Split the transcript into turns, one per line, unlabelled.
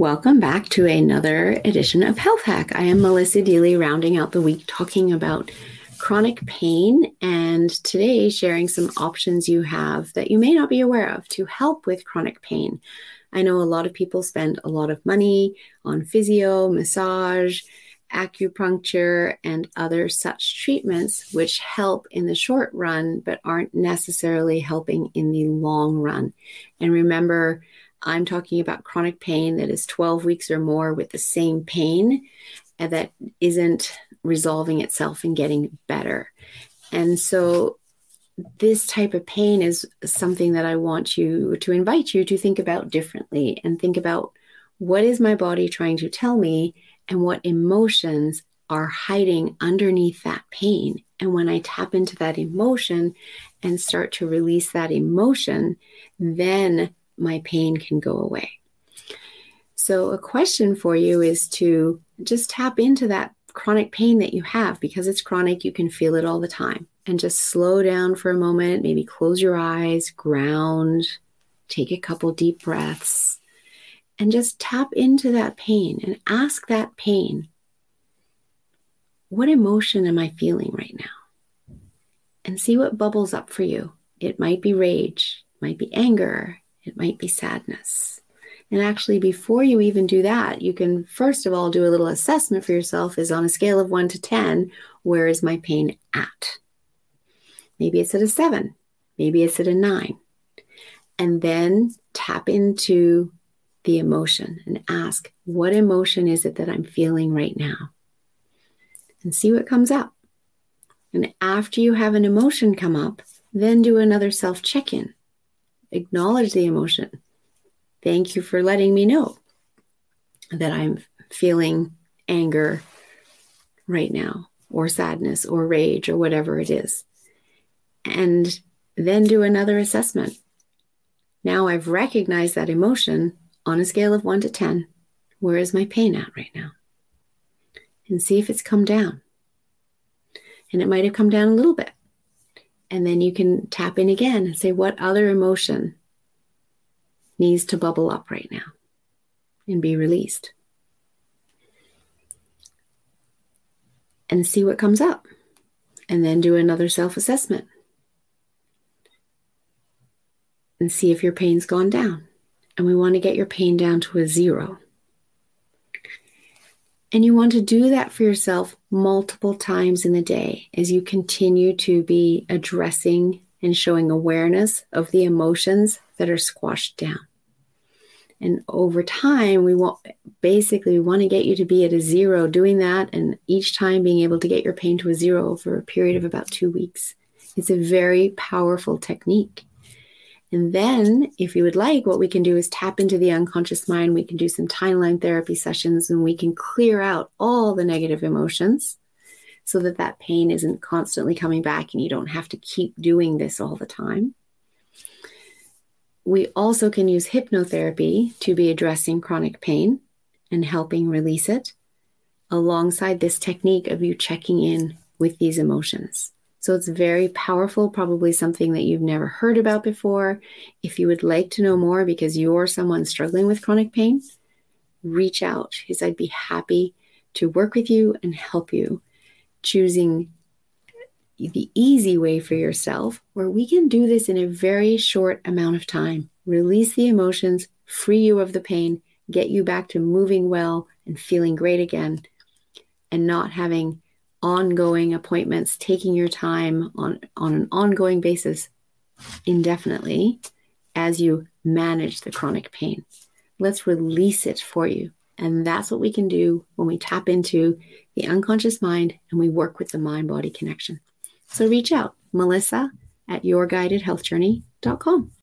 Welcome back to another edition of Health Hack. I am Melissa Deely, rounding out the week talking about chronic pain and today sharing some options you have that you may not be aware of to help with chronic pain. I know a lot of people spend a lot of money on physio, massage, acupuncture, and other such treatments, which help in the short run but aren't necessarily helping in the long run. And remember, I'm talking about chronic pain that is 12 weeks or more with the same pain and that isn't resolving itself and getting better. And so this type of pain is something that I want you to invite you to think about differently and think about what is my body trying to tell me and what emotions are hiding underneath that pain. And when I tap into that emotion and start to release that emotion, then my pain can go away. So, a question for you is to just tap into that chronic pain that you have because it's chronic, you can feel it all the time. And just slow down for a moment, maybe close your eyes, ground, take a couple deep breaths, and just tap into that pain and ask that pain, What emotion am I feeling right now? And see what bubbles up for you. It might be rage, might be anger, it might be sadness. And actually, before you even do that, you can first of all do a little assessment for yourself is on a scale of one to 10, where is my pain at? Maybe it's at a seven, maybe it's at a nine. And then tap into the emotion and ask, what emotion is it that I'm feeling right now? And see what comes up. And after you have an emotion come up, then do another self check in acknowledge the emotion. Thank you for letting me know that I'm feeling anger right now, or sadness, or rage, or whatever it is. And then do another assessment. Now I've recognized that emotion on a scale of one to 10. Where is my pain at right now? And see if it's come down. And it might have come down a little bit. And then you can tap in again and say, what other emotion needs to bubble up right now and be released? And see what comes up. And then do another self assessment and see if your pain's gone down. And we want to get your pain down to a zero. And you want to do that for yourself multiple times in the day as you continue to be addressing and showing awareness of the emotions that are squashed down. And over time, we want basically we want to get you to be at a zero doing that, and each time being able to get your pain to a zero over a period of about two weeks. It's a very powerful technique. And then, if you would like, what we can do is tap into the unconscious mind. We can do some timeline therapy sessions and we can clear out all the negative emotions so that that pain isn't constantly coming back and you don't have to keep doing this all the time. We also can use hypnotherapy to be addressing chronic pain and helping release it alongside this technique of you checking in with these emotions. So it's very powerful, probably something that you've never heard about before. If you would like to know more because you're someone struggling with chronic pain, reach out because I'd be happy to work with you and help you choosing the easy way for yourself where we can do this in a very short amount of time. Release the emotions, free you of the pain, get you back to moving well and feeling great again, and not having ongoing appointments, taking your time on, on an ongoing basis indefinitely as you manage the chronic pain. Let's release it for you. And that's what we can do when we tap into the unconscious mind and we work with the mind body connection. So reach out, Melissa at yourguidedhealthjourney.com.